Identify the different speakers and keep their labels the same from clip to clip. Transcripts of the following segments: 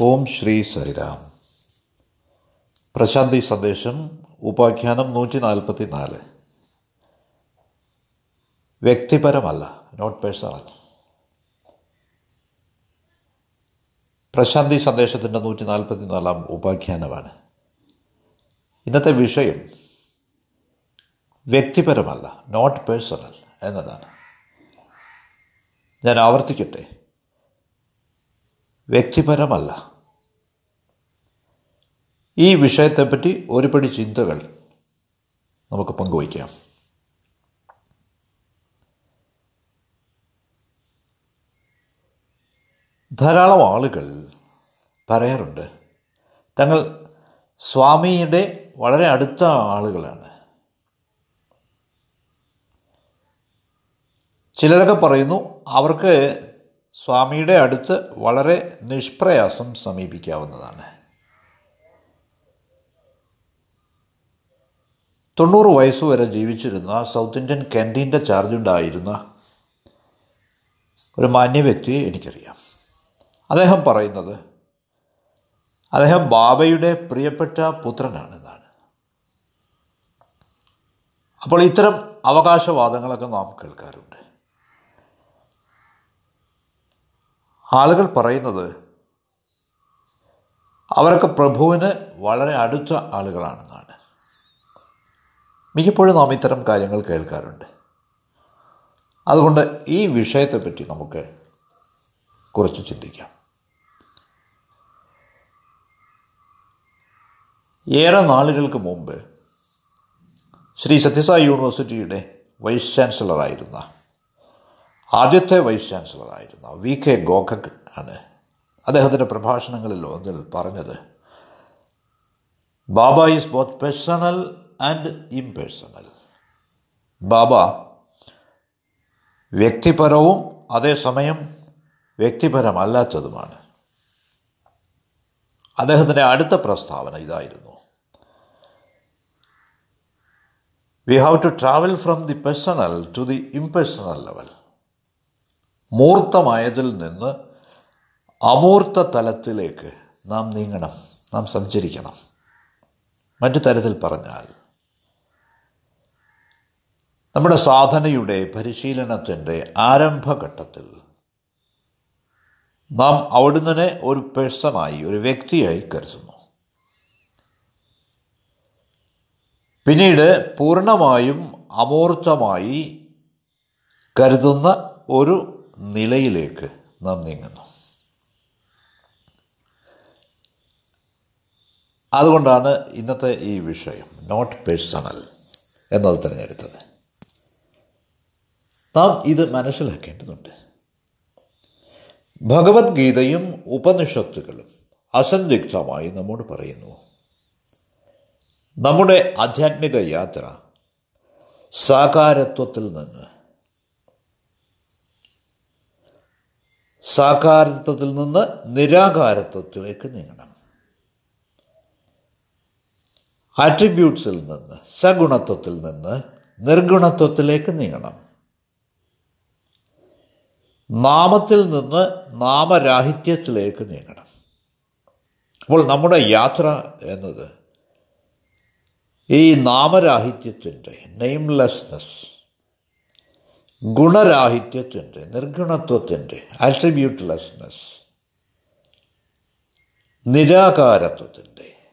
Speaker 1: ഓം ശ്രീ സൈറാം പ്രശാന്തി സന്ദേശം ഉപാഖ്യാനം നൂറ്റി നാൽപ്പത്തി നാല് വ്യക്തിപരമല്ല നോട്ട് പേഴ്സണൽ പ്രശാന്തി സന്ദേശത്തിന്റെ നൂറ്റി നാൽപ്പത്തി നാലാം ഉപാഖ്യാനമാണ്. ഇന്നത്തെ വിഷയം വ്യക്തിപരമല്ല നോട്ട് പേഴ്സണൽ എന്നതാണ്. ഞാൻ ആവർത്തിക്കട്ടെ. വ്യക്തിപരമല്ല. ഈ വിഷയത്തെപ്പറ്റി ഒരുപടി ചിന്തകൾ നമുക്ക് പങ്കുവയ്ക്കാം. ധാരാളം ആളുകൾ പറയാറുണ്ട് തങ്ങൾ സ്വാമിയുടെ വളരെ അടുത്ത ആളുകളാണ്. ചിലരൊക്കെ പറയുന്നു അവർക്ക് സ്വാമിയുടെ അടുത്ത് വളരെ നിഷ്പ്രയാസം സമീപിക്കാവുന്നതാണ്. തൊണ്ണൂറ് വയസ്സുവരെ ജീവിച്ചിരുന്ന സൗത്ത് ഇന്ത്യൻ ക്യാന്റീന്റെ ചാർജുണ്ടായിരുന്ന ഒരു മാന്യ വ്യക്തിയെ എനിക്കറിയാം. അദ്ദേഹം പറയുന്നത് അദ്ദേഹം ബാബയുടെ പ്രിയപ്പെട്ട പുത്രനാണെന്നാണ്. അപ്പോൾ ഇത്തരം അവകാശവാദങ്ങളൊക്കെ നാം കേൾക്കാറുണ്ട്. ആളുകൾ പറയുന്നത് അവരൊക്കെ പ്രഭുവിന് വളരെ അടുത്ത ആളുകളാണെന്നാണ്. മിക്കപ്പോഴും നാം ഇത്തരം കാര്യങ്ങൾ കേൾക്കാറുണ്ട്. അതുകൊണ്ട് ഈ വിഷയത്തെപ്പറ്റി നമുക്ക് കുറച്ച് ചിന്തിക്കാം. ഏറെ നാളുകൾക്ക് മുമ്പ് ശ്രീ സത്യസായി യൂണിവേഴ്സിറ്റിയുടെ വൈസ് ചാൻസലറായിരുന്ന ആദ്യത്തെ വൈസ് ചാൻസലറായിരുന്ന വി കെ ഗോഖക് ആണ് അദ്ദേഹത്തിന്റെ പ്രഭാഷണങ്ങളിൽ ഒന്നിൽ പറഞ്ഞത് Baba is both personal and impersonal Baba വ്യക്തിപരവും അതേസമയം വ്യക്തിപരമല്ലാത്തതുമാണ്. അദ്ദേഹത്തിന്റെ അടുത്ത പ്രസ്താവന ഇതായിരുന്നു we have to travel from the personal to the impersonal level മൂർത്തമായതിൽ നിന്ന് അമൂർത്ത തലത്തിലേക്ക് നാം നീങ്ങണം നാം സഞ്ചരിക്കണം. മറ്റു തരത്തിൽ പറഞ്ഞാൽ നമ്മുടെ സാധനയുടെ പരിശീലനത്തിന്റെ ആരംഭഘട്ടത്തിൽ നാം അവിടുന്ന് ഒരു പേഴ്സണായി ഒരു വ്യക്തിയായി കരുതുന്നു. പിന്നീട് പൂർണമായും അമൂർത്തമായി കരുതുന്ന ഒരു നിലയിലേക്ക് നാം നീങ്ങുന്നു. അതുകൊണ്ടാണ് ഇന്നത്തെ ഈ വിഷയം നോട്ട് പേഴ്സണൽ എന്നത് തിരഞ്ഞെടുത്തത്. നാം ഇത് മനസ്സിലാക്കേണ്ടതുണ്ട്. ഭഗവത്ഗീതയും ഉപനിഷത്തുകളും അസന്ധിഗ്ധമായി നമ്മോട് പറയുന്നു നമ്മുടെ ആധ്യാത്മിക യാത്ര സാകാരത്വത്തിൽ നിന്ന് സാകാരത്വത്തിൽ നിന്ന് നിരാകാരത്വത്തിലേക്ക് നീങ്ങണം. ആട്രിബ്യൂട്ട്സിൽ നിന്ന് സഗുണത്വത്തിൽ നിന്ന് നിർഗുണത്വത്തിലേക്ക് നീങ്ങണം. നാമത്തിൽ നിന്ന് നാമരാഹിത്യത്തിലേക്ക് നീങ്ങണം. അപ്പോൾ നമ്മുടെ യാത്ര എന്നത് ഈ നാമരാഹിത്യത്തിന്റെ നെയിംലെസ്നെസ് ഗുണരാഹിത്യത്തിന്റെ നിർഗുണത്വത്തിന്റെ ആട്രിബ്യൂട്ട്ലെസ്നെസ് നിരാകാരത്വത്തിന്റെ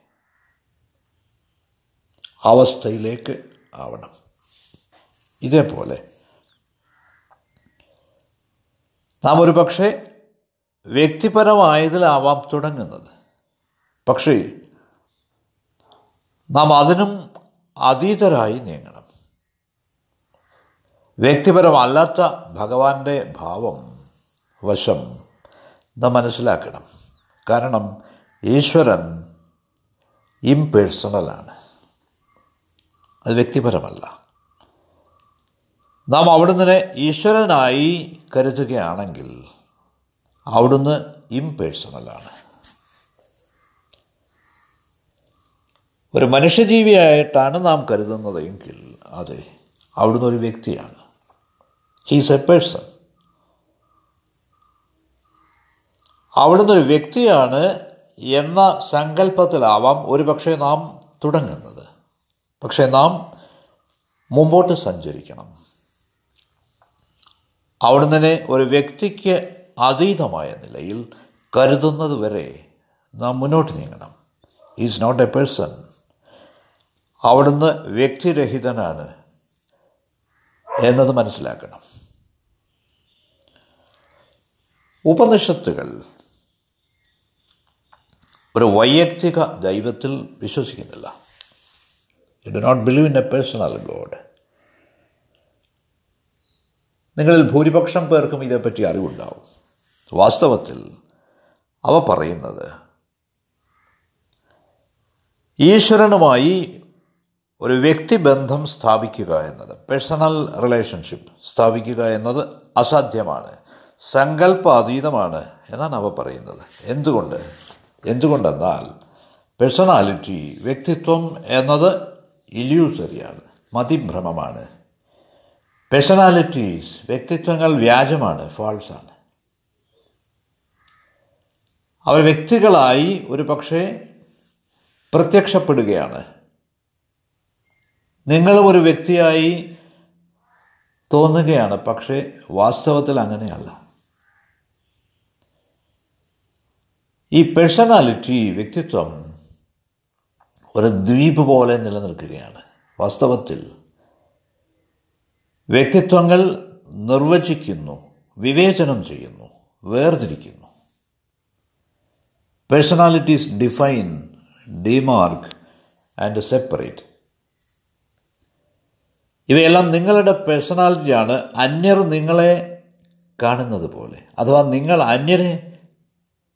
Speaker 1: അവസ്ഥയിലേക്ക് ആവണം. ഇതേപോലെ നാം ഒരു പക്ഷേ വ്യക്തിപരമായതിലാവാം തുടങ്ങുന്നത്. പക്ഷേ നാം അതിനും അതീതരായി നീങ്ങണം. വ്യക്തിപരമല്ലാത്ത ഭഗവാന്റെ ഭാവം വശം നാം മനസ്സിലാക്കണം. കാരണം ഈശ്വരൻ ഇംപേഴ്സണലാണ് അത് വ്യക്തിപരമല്ല. നാം അവിടുന്ന് ഈശ്വരനായി കരുതുകയാണെങ്കിൽ അവിടുന്ന് ഇംപേഴ്സണലാണ് ഒരു മനുഷ്യജീവിയായിട്ടാണ് നാം കരുതുന്നതെങ്കിൽ അതെ അവിടുന്ന് ഒരു വ്യക്തിയാണ്. ഹീസ് എ പേഴ്സൺ അവിടുന്ന് ഒരു വ്യക്തിയാണ് എന്ന സങ്കല്പത്തിലാവാം ഒരു പക്ഷേ നാം തുടങ്ങുന്നത്. പക്ഷേ നാം മുമ്പോട്ട് സഞ്ചരിക്കണം. അവിടുന്ന് ഒരു വ്യക്തിക്ക് അതീതമായ നിലയിൽ കരുതുന്നത് വരെ നാം മുന്നോട്ട് നീങ്ങണം. ഈസ് നോട്ട് എ പേഴ്സൺ അവിടുന്ന് വ്യക്തിരഹിതനാണ്. എന്നത് മനസ്സിലാക്കണം. ഉപനിഷത്തുകൾ ഒരു വൈയക്തിക ദൈവത്തിൽ വിശ്വസിക്കുന്നില്ല. You do not believe in a personal god നിങ്ങളിൽ ഭൂരിപക്ഷം പേർക്കും ഇതേപ്പറ്റി അറിവുണ്ടാവും. വാസ്തവത്തിൽ അവ പറയുന്നത് ഈശ്വരനുമായി ഒരു വ്യക്തിബന്ധം സ്ഥാപിക്കുക എന്നത് പേഴ്സണൽ റിലേഷൻഷിപ്പ് സ്ഥാപിക്കുക എന്നത് അസാധ്യമാണ് സങ്കല്പാതീതമാണ് എന്നാണ് അവ പറയുന്നത്. എന്തുകൊണ്ട്? എന്തുകൊണ്ടെന്നാൽ പേഴ്സണാലിറ്റി വ്യക്തിത്വം എന്നത് ഇല്യൂസറിയാണ് മതിഭ്രമമാണ്. പേഴ്സണാലിറ്റീസ് വ്യക്തിത്വങ്ങൾ വ്യാജമാണ് ഫാൾസാണ് അവർ വ്യക്തികളായി ഒരു പക്ഷേ പ്രത്യക്ഷപ്പെടുകയാണ്. നിങ്ങളും ഒരു വ്യക്തിയായി തോന്നുകയാണ് പക്ഷേ വാസ്തവത്തിൽ അങ്ങനെയല്ല. ഈ പേഴ്സണാലിറ്റി വ്യക്തിത്വം ഒരു ദ്വീപ് പോലെ നിലനിൽക്കുകയാണ്. വാസ്തവത്തിൽ വ്യക്തിത്വങ്ങൾ നിർവചിക്കുന്നു വിവേചനം ചെയ്യുന്നു വേർതിരിക്കുന്നു. Personalities define demarcate and separate ഇവയെല്ലാം നിങ്ങളുടെ പേഴ്സണാലിറ്റിയാണ് അന്യർ നിങ്ങളെ കാണുന്നത് പോലെ. അഥവാ നിങ്ങൾ അന്യരെ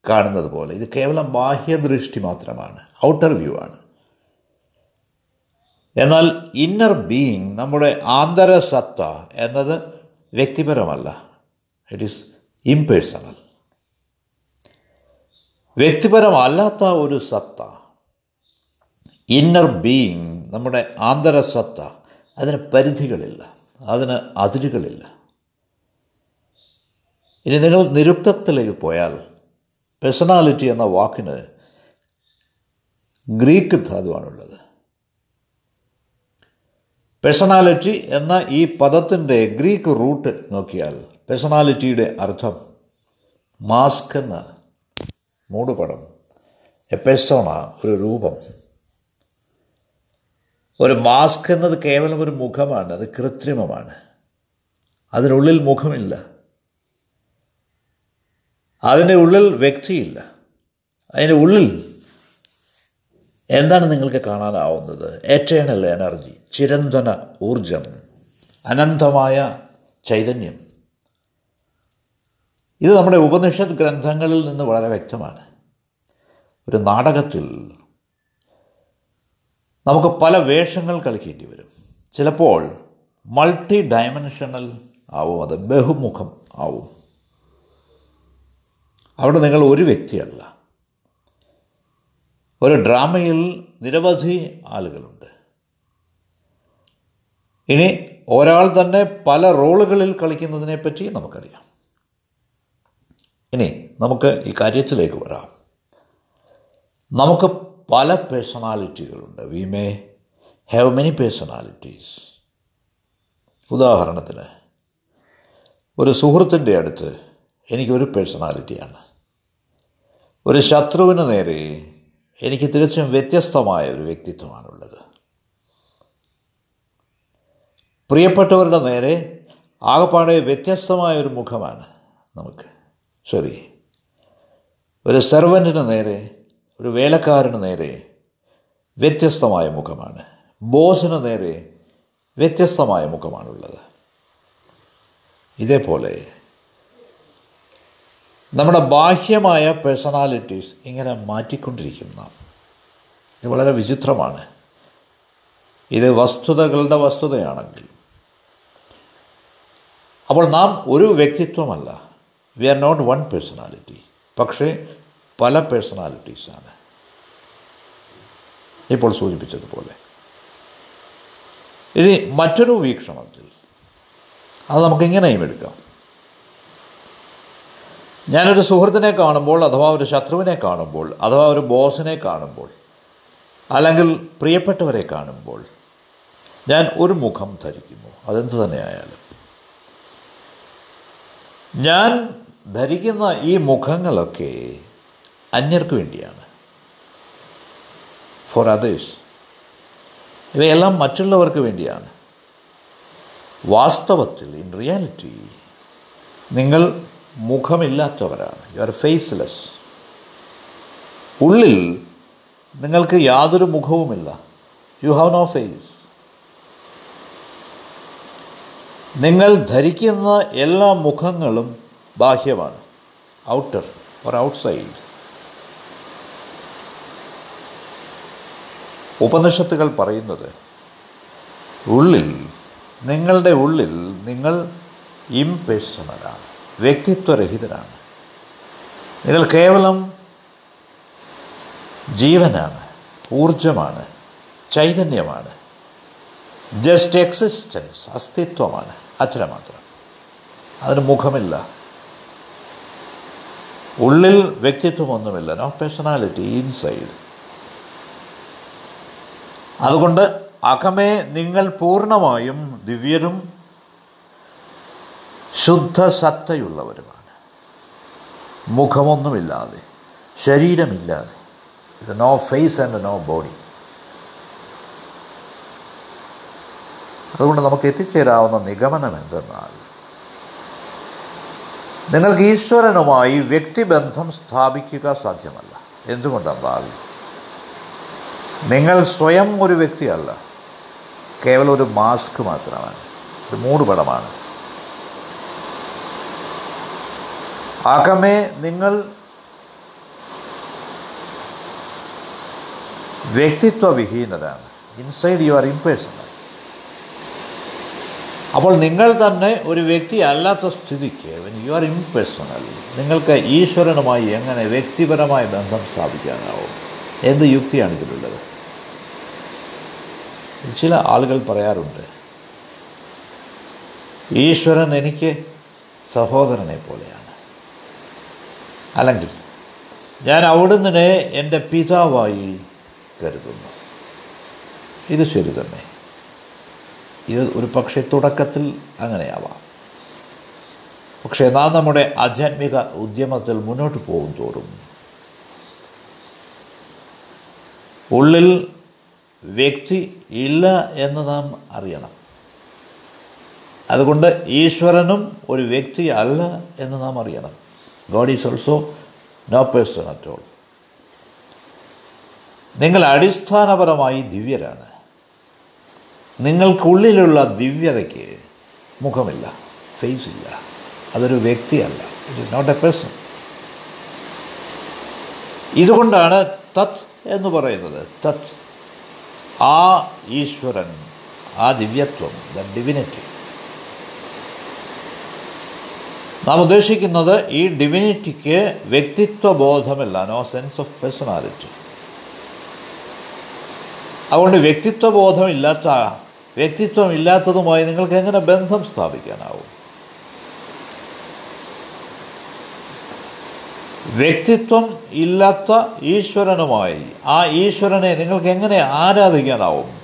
Speaker 1: കാണുന്നത് പോലെ. ഇത് കേവലം ബാഹ്യദൃഷ്ടി മാത്രമാണ്. ഔട്ടർ വ്യൂ ആണ്. എന്നാൽ ഇന്നർ ബീയിങ് നമ്മുടെ ആന്തരസത്ത എന്നത് വ്യക്തിപരമല്ല. ഇറ്റ് ഈസ് ഇംപേഴ്സണൽ വ്യക്തിപരമല്ലാത്ത ഒരു സത്ത ഇന്നർ ബീയിങ് നമ്മുടെ ആന്തരസത്ത അതിന് പരിധികളില്ല അതിന് അതിരുകളില്ല. ഇനി നിങ്ങൾ നിരുക്തത്തിലേക്ക് പോയാൽ പേഴ്സണാലിറ്റി എന്ന വാക്കിന് ഗ്രീക്ക് ധാതുവാണുള്ളത്. പേഴ്സണാലിറ്റി എന്ന ഈ പദത്തിന്റെ ഗ്രീക്ക് റൂട്ട് നോക്കിയാൽ പേഴ്സണാലിറ്റിയുടെ അർത്ഥം മാസ്ക് എന്നാണ്. മൂടുപടം എപ്പെസോണ ഒരു രൂപം. ഒരു മാസ്ക് എന്നത് കേവലം ഒരു മുഖമാണ് അത് കൃത്രിമമാണ്. അതിനുള്ളിൽ മുഖമില്ല. അതിന്റെ ഉള്ളിൽ വ്യക്തിയില്ല. അതിന്റെ ഉള്ളിൽ എന്താണ് നിങ്ങൾക്ക് കാണാനാവുന്നത്? എറ്റേണൽ എനർജി ചിരന്തന ഊർജം അനന്തമായ ചൈതന്യം. ഇത് നമ്മുടെ ഉപനിഷത് ഗ്രന്ഥങ്ങളിൽ നിന്ന് വളരെ വ്യക്തമാണ്. ഒരു നാടകത്തിൽ നമുക്ക് പല വേഷങ്ങൾ കളിക്കേണ്ടി വരും. ചിലപ്പോൾ മൾട്ടി ഡയമെൻഷണൽ ആവും അത് ബഹുമുഖം ആവും. അവിടെ നിങ്ങൾ ഒരു വ്യക്തിയല്ല. ഒരു ഡ്രാമയിൽ നിരവധി ആളുകളുണ്ട്. ഇനി ഒരാൾ തന്നെ പല റോളുകളിൽ കളിക്കുന്നതിനെപ്പറ്റി നമുക്കറിയാം. ഇനി നമുക്ക് ഈ കാര്യത്തിലേക്ക് വരാം. നമുക്ക് പല പേഴ്സണാലിറ്റികളുണ്ട്. We may have many personalities. ഉദാഹരണത്തിന് ഒരു സുഹൃത്തിന്റെ അടുത്ത് എനിക്കൊരു പേഴ്സണാലിറ്റിയാണ്. ഒരു ശത്രുവിന് നേരെ എനിക്ക് തികച്ചും വ്യത്യസ്തമായ ഒരു വ്യക്തിത്വമാണുള്ളത്. പ്രിയപ്പെട്ടവരുടെ നേരെ ആകപ്പാടെ വ്യത്യസ്തമായ ഒരു മുഖമാണ് നമുക്ക്. ശരി ഒരു സെർവന്റിന് നേരെ ഒരു വേലക്കാരന് നേരെ വ്യത്യസ്തമായ മുഖമാണ്. ബോസിന് നേരെ വ്യത്യസ്തമായ മുഖമാണുള്ളത്. ഇതേപോലെ നമ്മുടെ ബാഹ്യമായ പേഴ്സണാലിറ്റീസ് ഇങ്ങനെ മാറ്റിക്കൊണ്ടിരിക്കും നാം. ഇത് വളരെ വിചിത്രമാണ്. ഇത് വസ്തുതകളുടെ വസ്തുതയാണെങ്കിൽ. അപ്പോൾ നാം ഒരു വ്യക്തിത്വമല്ല. We are not one personality പക്ഷേ പല പേഴ്സണാലിറ്റീസാണ്. ഇപ്പോൾ സൂചിപ്പിച്ചതുപോലെ. ഇനി മറ്റൊരു വീക്ഷണത്തിൽ അത് നമുക്കിങ്ങനെയും എടുക്കാം. ഞാനൊരു സുഹൃത്തിനെ കാണുമ്പോൾ അഥവാ ഒരു ശത്രുവിനെ കാണുമ്പോൾ അഥവാ ഒരു ബോസിനെ കാണുമ്പോൾ അല്ലെങ്കിൽ പ്രിയപ്പെട്ടവരെ കാണുമ്പോൾ ഞാൻ ഒരു മുഖം ധരിക്കുന്നു. അതെന്തു തന്നെയായാലും. ഞാൻ ധരിക്കുന്ന ഈ മുഖങ്ങളൊക്കെ അന്യർക്ക് വേണ്ടിയാണ്. ഫോർ അതേഴ്സ് ഇവയെല്ലാം മറ്റുള്ളവർക്ക് വേണ്ടിയാണ്. വാസ്തവത്തിൽ ഇൻ റിയാലിറ്റി നിങ്ങൾ മുഖമില്ലാത്തവരാണ്. യു ആർ ഫേസ്ലെസ് ഉള്ളിൽ നിങ്ങൾക്ക് യാതൊരു മുഖവുമില്ല. യു ഹാവ് നോ ഫേസ് നിങ്ങൾ ധരിക്കുന്ന എല്ലാ മുഖങ്ങളും ബാഹ്യമാണ്. ഔട്ടർ ഓർ ഔട്ട്സൈഡ് ഉപനിഷത്തുകൾ പറയുന്നത് ഉള്ളിൽ നിങ്ങളുടെ ഉള്ളിൽ നിങ്ങൾ ഇംപേഴ്സണലാണ് വ്യക്തിത്വരഹിതരാണ്. നിങ്ങൾ കേവലം ജീവനാണ് ഊർജമാണ് ചൈതന്യമാണ് ജസ്റ്റ് എക്സിസ്റ്റൻസ് അസ്തിത്വമാണ് അത്രമാത്രം. അതിന് മുഖമില്ല. ഉള്ളിൽ വ്യക്തിത്വമൊന്നുമില്ല. നോ പേഴ്സണാലിറ്റി ഇൻസൈഡ് അതുകൊണ്ട് അകമേ നിങ്ങൾ പൂർണമായും ദിവ്യരും ശുദ്ധ ശുദ്ധസത്തയുള്ളവരുമാണ്. മുഖമൊന്നുമില്ലാതെ ശരീരമില്ലാതെ. ഇത് no face and no body അതുകൊണ്ട് നമുക്ക് എത്തിച്ചേരാവുന്ന നിഗമനം എന്തെന്നാൽ നിങ്ങൾക്ക് ഈശ്വരനുമായി വ്യക്തിബന്ധം സ്ഥാപിക്കുക സാധ്യമല്ല. എന്തുകൊണ്ടെന്നാൽ നിങ്ങൾ സ്വയം ഒരു വ്യക്തിയല്ല. കേവലം ഒരു മാസ്ക് മാത്രമാണ്. ഒരു മൂടുപടമാണ്. അകമേ നിങ്ങൾ വ്യക്തിത്വവിഹീനരാണ്. ഇൻസൈഡ് യു ആർ ഇംപേഴ്സണൽ അപ്പോൾ നിങ്ങൾ തന്നെ ഒരു വ്യക്തി അല്ലാത്ത സ്ഥിതിക്ക് യു ആർ ഇംപേഴ്സണൽ നിങ്ങൾക്ക് ഈശ്വരനുമായി എങ്ങനെ വ്യക്തിപരമായ ബന്ധം സ്ഥാപിക്കാനാവും? എന്ത് യുക്തിയാണ് ഇതിലുള്ളത്? ചില ആളുകൾ പറയാറുണ്ട് ഈശ്വരൻ എനിക്ക് സഹോദരനെ പോലെയാണ്. അല്ലെങ്കിൽ ഞാൻ അവിടുന്ന് എന്റെ പിതാവായി കരുതുന്നു. ഇത് ശരി തന്നെ. ഇത് ഒരു പക്ഷേ തുടക്കത്തിൽ അങ്ങനെയാവാം. പക്ഷേ നാം നമ്മുടെ ആധ്യാത്മിക ഉദ്യമത്തിൽ മുന്നോട്ട് പോകും തോറും ഉള്ളിൽ വ്യക്തി ഇല്ല എന്ന് നാം അറിയണം. അതുകൊണ്ട് ഈശ്വരനും ഒരു വ്യക്തി അല്ല എന്ന് നാം അറിയണം. God is also no person at all നിങ്ങൾ അടിസ്ഥാനപരമായി ദിവ്യരാണ്. നിങ്ങൾക്കുള്ളിലുള്ള ദിവ്യതയ്ക്ക് മുഖമില്ല ഫേസ് ഇല്ല. അതൊരു വ്യക്തിയല്ല it is not a person ഇതുകൊണ്ടാണ് തത് എന്ന് പറയുന്നത്. തത് ആ ഈശ്വരൻ ആ ദിവ്യത്വം ദ ഡിവിനിറ്റി. നാം ഉദ്ദേശിക്കുന്നത് ഈ ഡിവിനിറ്റിക്ക് വ്യക്തിത്വ ബോധമില്ല നോ സെൻസ് ഓഫ് പേഴ്സണാലിറ്റി അതുകൊണ്ട് വ്യക്തിത്വ ബോധമില്ലാത്ത വ്യക്തിത്വം ഇല്ലാത്തതുമായി നിങ്ങൾക്ക് എങ്ങനെ ബന്ധം സ്ഥാപിക്കാനാവും? വ്യക്തിത്വം ഇല്ലാത്ത ഈശ്വരനുമായി. ആ ഈശ്വരനെ നിങ്ങൾക്ക് എങ്ങനെ ആരാധിക്കാനാവും?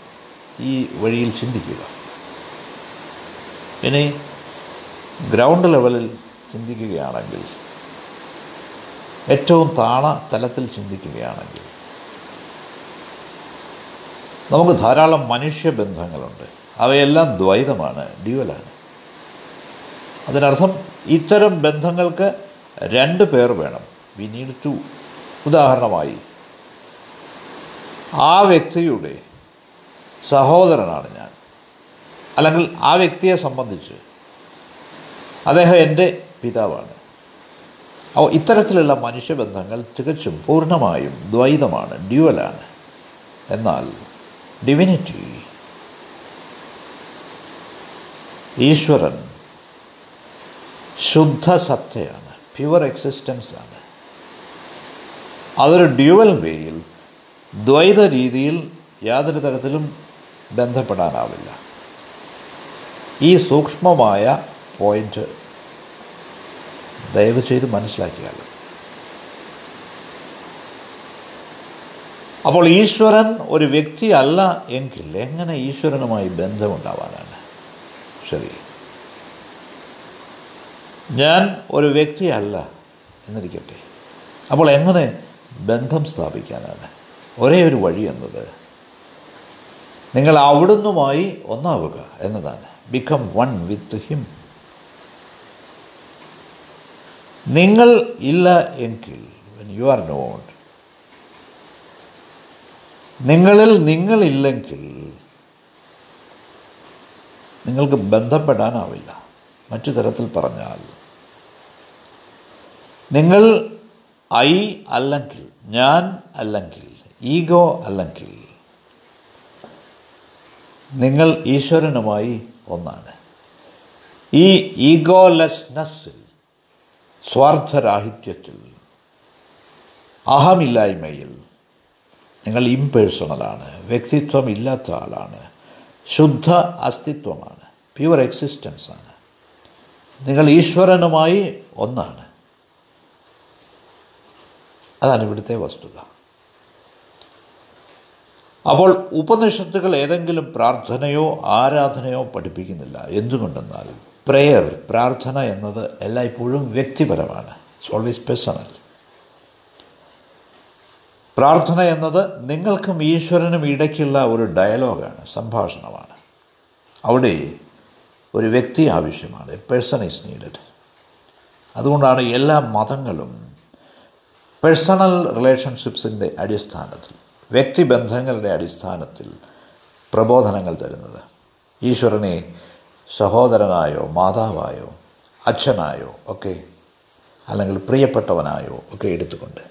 Speaker 1: ഈ വഴിയിൽ ചിന്തിക്കുക. ഇനി ഗ്രൗണ്ട് ലെവലിൽ ചിന്തിക്കുകയാണെങ്കിൽ ഏറ്റവും താണ തലത്തിൽ ചിന്തിക്കുകയാണെങ്കിൽ നമുക്ക് ധാരാളം മനുഷ്യബന്ധങ്ങളുണ്ട്. അവയെല്ലാം ദ്വൈതമാണ് ഡ്യുവലാണ്. അതിനർത്ഥം ഇത്തരം ബന്ധങ്ങൾക്ക് രണ്ട് പേർ വേണം. വി നീഡ് ടു ഉദാഹരണമായി ആ വ്യക്തിയുടെ സഹോദരനാണ് ഞാൻ. അല്ലെങ്കിൽ ആ വ്യക്തിയെ സംബന്ധിച്ച് അദ്ദേഹം എന്റെ പിതാവാണ്. അപ്പോൾ ഇത്തരത്തിലുള്ള മനുഷ്യബന്ധങ്ങൾ തികച്ചും പൂർണമായും ദ്വൈതമാണ് ഡ്യുവലാണ്. എന്നാൽ ഡിവിനിറ്റി ഈശ്വരൻ ശുദ്ധ സത്തയാണ് പ്യുവർ എക്സിസ്റ്റൻസാണ് അതൊരു ഡ്യുവൽ വേയിൽ ദ്വൈത രീതിയിൽ യാതൊരു തരത്തിലും ബന്ധപ്പെടാനാവില്ല. ഈ സൂക്ഷ്മമായ പോയിന്റ് ദയവ് ചെയ്ത് മനസ്സിലാക്കിയാലും അപ്പോൾ ഈശ്വരൻ ഒരു വ്യക്തിയല്ല എങ്കിൽ എങ്ങനെ ഈശ്വരനുമായി ബന്ധമുണ്ടാവാനാണ്? ശരി. ഞാൻ ഒരു വ്യക്തിയല്ല എന്നിരിക്കട്ടെ. അപ്പോൾ എങ്ങനെ ബന്ധം സ്ഥാപിക്കാനാണ്. ഒരേ ഒരു വഴി എന്നത് നിങ്ങൾ അവിടുന്നുമായി ഒന്നാവുക എന്നതാണ്. ബിക്കം വൺ വിത്ത് ഹിം നിങ്ങൾ ഇല്ല എങ്കിൽ യു ആർ നോട്ട് നിങ്ങളിൽ നിങ്ങളില്ലെങ്കിൽ നിങ്ങൾക്ക് ബന്ധപ്പെടാനാവില്ല. മറ്റു തരത്തിൽ പറഞ്ഞാൽ നിങ്ങൾ ഐ അല്ലെങ്കിൽ ഞാൻ അല്ലെങ്കിൽ ഈഗോ അല്ലെങ്കിൽ. നിങ്ങൾ ഈശ്വരനുമായി ഒന്നാണ്. ഈ ഈഗോലെസ്നെസ്സിൽ സ്വാർത്ഥരാഹിത്യത്തിൽ അഹമില്ലായ്മയിൽ നിങ്ങൾ ഇംപേഴ്സണലാണ് വ്യക്തിത്വം ഇല്ലാത്ത ആളാണ് ശുദ്ധ അസ്തിത്വമാണ് പ്യുവർ എക്സിസ്റ്റൻസാണ്. നിങ്ങൾ ഈശ്വരനുമായി ഒന്നാണ്. അതാണ് ഇവിടുത്തെ വസ്തുത. അപ്പോൾ ഉപനിഷത്തുകൾ ഏതെങ്കിലും പ്രാർത്ഥനയോ ആരാധനയോ പഠിപ്പിക്കുന്നില്ല. എന്തുകൊണ്ടെന്നാൽ പ്രെയർ പ്രാർത്ഥന എന്നത് എല്ലായ്പ്പോഴും വ്യക്തിപരമാണ്. ഇറ്റ്സ് ഓൾവേസ് പേഴ്സണൽ പ്രാർത്ഥന എന്നത് നിങ്ങൾക്കും ഈശ്വരനും ഇടയ്ക്കുള്ള ഒരു ഡയലോഗാണ് സംഭാഷണമാണ്. അവിടെ ഒരു വ്യക്തി ആവശ്യമാണ്. എ പേഴ്സൺ ഈസ് നീഡഡ് അതുകൊണ്ടാണ് എല്ലാ മതങ്ങളും പേഴ്സണൽ റിലേഷൻഷിപ്സിന്റെ അടിസ്ഥാനത്തിൽ വ്യക്തിബന്ധങ്ങളുടെ അടിസ്ഥാനത്തിൽ പ്രബോധനങ്ങൾ തരുന്നത്. ഈശ്വരനെ സഹോദരനായോ മാതാവായോ അച്ഛനായോ ഒക്കെ അല്ലെങ്കിൽ പ്രിയപ്പെട്ടവനായോ ഒക്കെ എടുത്തുകൊണ്ട്.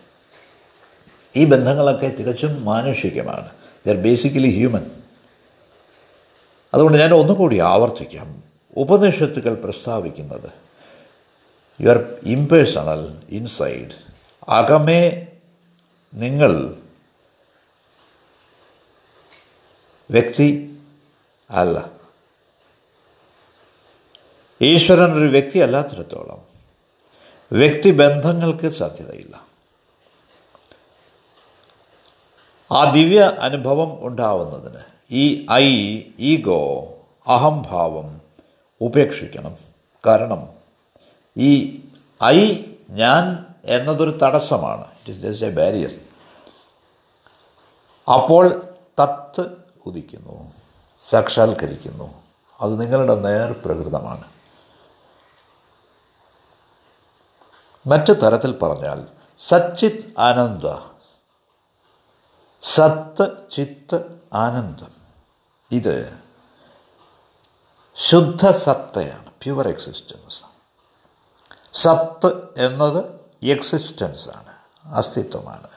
Speaker 1: ഈ ബന്ധങ്ങളൊക്കെ തികച്ചും മാനുഷികമാണ്. ദർ ബേസിക്കലി ഹ്യൂമൻ അതുകൊണ്ട് ഞാൻ ഒന്നുകൂടി ആവർത്തിക്കാം. ഉപനിഷത്തുകൾ പ്രസ്താവിക്കുന്നത് യുവർ ഇംപേഴ്സണൽ ഇൻസൈഡ് അകമേ നിങ്ങൾ വ്യക്തി അല്ല. ഈശ്വരൻ ഒരു വ്യക്തി അല്ലാത്തിടത്തോളം വ്യക്തിബന്ധങ്ങൾക്ക് സാധ്യതയില്ല. ആ ദിവ്യ അനുഭവം ഉണ്ടാവുന്നതിന് ഈ ഐ ഈഗോ അഹംഭാവം ഉപേക്ഷിക്കണം. കാരണം ഈ ഐ ഞാൻ എന്നതൊരു തടസ്സമാണ്. It is just a barrier അപ്പോൾ തത്ത് ഉദിക്കുന്നു സാക്ഷാത്കരിക്കുന്നു. അത് നിങ്ങളുടെ നേർപ്രകൃതമാണ് മറ്റു തരത്തിൽ പറഞ്ഞാൽ സച്ചിത് ആനന്ദ. സത്ത് ചിത്ത് ആനന്ദം. ഇത് ശുദ്ധ സത്തയാണ് പ്യുവർ എക്സിസ്റ്റൻസ് സത്ത് എന്നത് എക്സിസ്റ്റൻസ് ആണ് അസ്തിത്വമാണ്.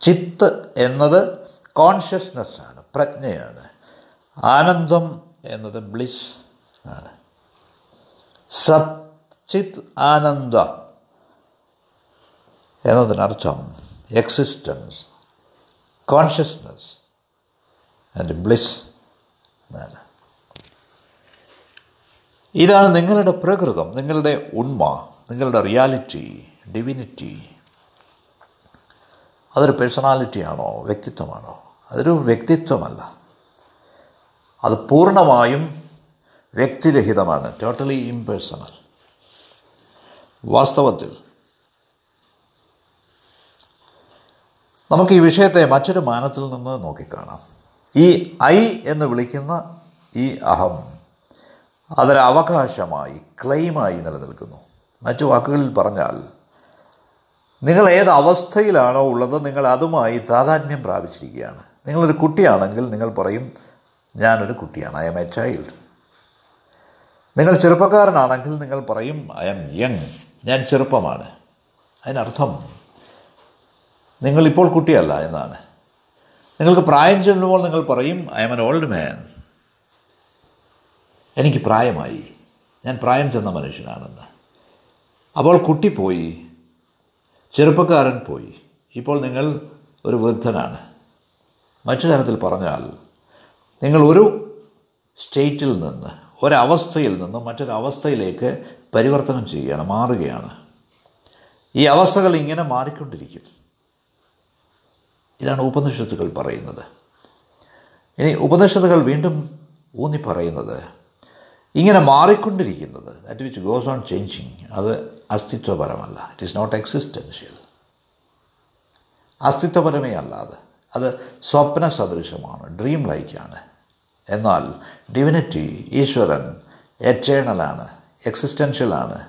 Speaker 1: ചിത്ത് എന്നത് കോൺഷ്യസ്നെസ് ആണ് പ്രജ്ഞയാണ്. ആനന്ദം എന്നത് ബ്ലിസ് ആണ്. സച്ചിത് ആനന്ദ എന്നതിനർത്ഥം എക്സിസ്റ്റൻസ് കോൺഷ്യസ്നസ് ആൻഡ് ബ്ലിസ് എന്നാണ്. ഇതാണ് നിങ്ങളുടെ പ്രകൃതം നിങ്ങളുടെ ഉണ്മ നിങ്ങളുടെ റിയാലിറ്റി ഡിവിനിറ്റി അതൊരു പേഴ്സണാലിറ്റിയാണോ വ്യക്തിത്വമാണോ? അതൊരു വ്യക്തിത്വമല്ല. അത് പൂർണമായും വ്യക്തിരഹിതമാണ്. ടോട്ടലി ഇംപേഴ്സണൽ വാസ്തവത്തിൽ നമുക്ക് ഈ വിഷയത്തെ മറ്റൊരു മാനത്തിൽ നിന്ന് നോക്കിക്കാണാം. ഈ ഐ എന്ന് വിളിക്കുന്ന ഈ അഹം അതൊരവകാശമായി ക്ലെയിമായി നിലനിൽക്കുന്നു. മറ്റു വാക്കുകളിൽ പറഞ്ഞാൽ നിങ്ങൾ ഏത് അവസ്ഥയിലാണോ ഉള്ളത് നിങ്ങൾ അതുമായി താതാത്മ്യം പ്രാപിച്ചിരിക്കുകയാണ്. നിങ്ങളൊരു കുട്ടിയാണെങ്കിൽ നിങ്ങൾ പറയും ഞാനൊരു കുട്ടിയാണ്. ഐ എം എ ചൈൽഡ് നിങ്ങൾ ചെറുപ്പക്കാരനാണെങ്കിൽ നിങ്ങൾ പറയും ഐ എം യങ് ഞാൻ ചെറുപ്പമാണ്. അതിനർത്ഥം നിങ്ങളിപ്പോൾ കുട്ടിയല്ല എന്നാണ്. നിങ്ങൾക്ക് പ്രായം ചെല്ലുമ്പോൾ നിങ്ങൾ പറയും I am an old man എനിക്ക് പ്രായമായി. ഞാൻ പ്രായം ചെന്ന മനുഷ്യനാണെന്ന്. അപ്പോൾ കുട്ടി പോയി ചെറുപ്പക്കാരൻ പോയി. ഇപ്പോൾ നിങ്ങൾ ഒരു വൃദ്ധനാണ്. മറ്റു തരത്തിൽ പറഞ്ഞാൽ നിങ്ങൾ ഒരു സ്റ്റേറ്റിൽ നിന്ന് ഒരവസ്ഥയിൽ നിന്ന് മറ്റൊരവസ്ഥയിലേക്ക് പരിവർത്തനം ചെയ്യുകയാണ് മാറുകയാണ്. ഈ അവസ്ഥകൾ ഇങ്ങനെ മാറിക്കൊണ്ടിരിക്കും. ഇതാണ് ഉപനിഷത്തുകൾ പറയുന്നത്. ഇനി ഉപനിഷത്തുകൾ വീണ്ടും ഊന്നി പറയുന്നത് ഇങ്ങനെ മാറിക്കൊണ്ടിരിക്കുന്നത് that which goes on changing അത് അസ്തിത്വപരമല്ല. ഇറ്റ് ഈസ് നോട്ട് എക്സിസ്റ്റൻഷ്യൽ അസ്തിത്വപരമേ അല്ല അത് അത് സ്വപ്ന സദൃശമാണ് ഡ്രീം ലൈക്കാണ് എന്നാൽ ഡിവിനിറ്റി ഈശ്വരൻ എറ്റേണലാണ് എക്സിസ്റ്റൻഷ്യലാണ്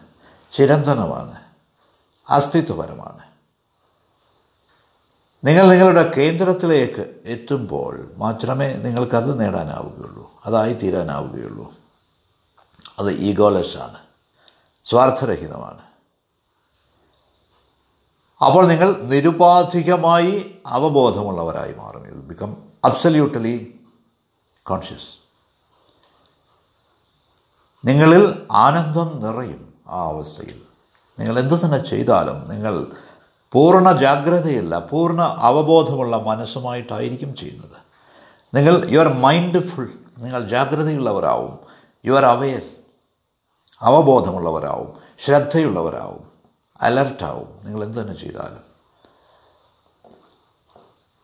Speaker 1: ചിരന്തനമാണ് അസ്തിത്വപരമാണ്. നിങ്ങൾ നിങ്ങളുടെ കേന്ദ്രത്തിലേക്ക് എത്തുമ്പോൾ മാത്രമേ നിങ്ങൾക്കത് നേടാനാവുകയുള്ളൂ. അതായി തീരാനാവുകയുള്ളൂ. അത് ഈഗോലെസ്സാണ്. സ്വാർത്ഥരഹിതമാണ്. അപ്പോൾ നിങ്ങൾ നിരുപാധികമായി അവബോധമുള്ളവരായി മാറും. യു ബിക്കം അബ്സല്യൂട്ടലി കോൺഷ്യസ് നിങ്ങളിൽ ആനന്ദം നിറയും ആ അവസ്ഥയിൽ. നിങ്ങൾ എന്തു തന്നെ ചെയ്താലും നിങ്ങൾ പൂർണ ജാഗ്രതയില്ല പൂർണ അവബോധമുള്ള മനസ്സുമായിട്ടായിരിക്കും ചെയ്യുന്നത്. നിങ്ങൾ യു ആർ മൈൻഡ്ഫുൾ നിങ്ങൾ ജാഗ്രതയുള്ളവരാവും. യു ആർ അവെയർ അവബോധമുള്ളവരാവും. ശ്രദ്ധയുള്ളവരാവും. അലർട്ടാവും. നിങ്ങൾ എന്ത് തന്നെ ചെയ്താലും.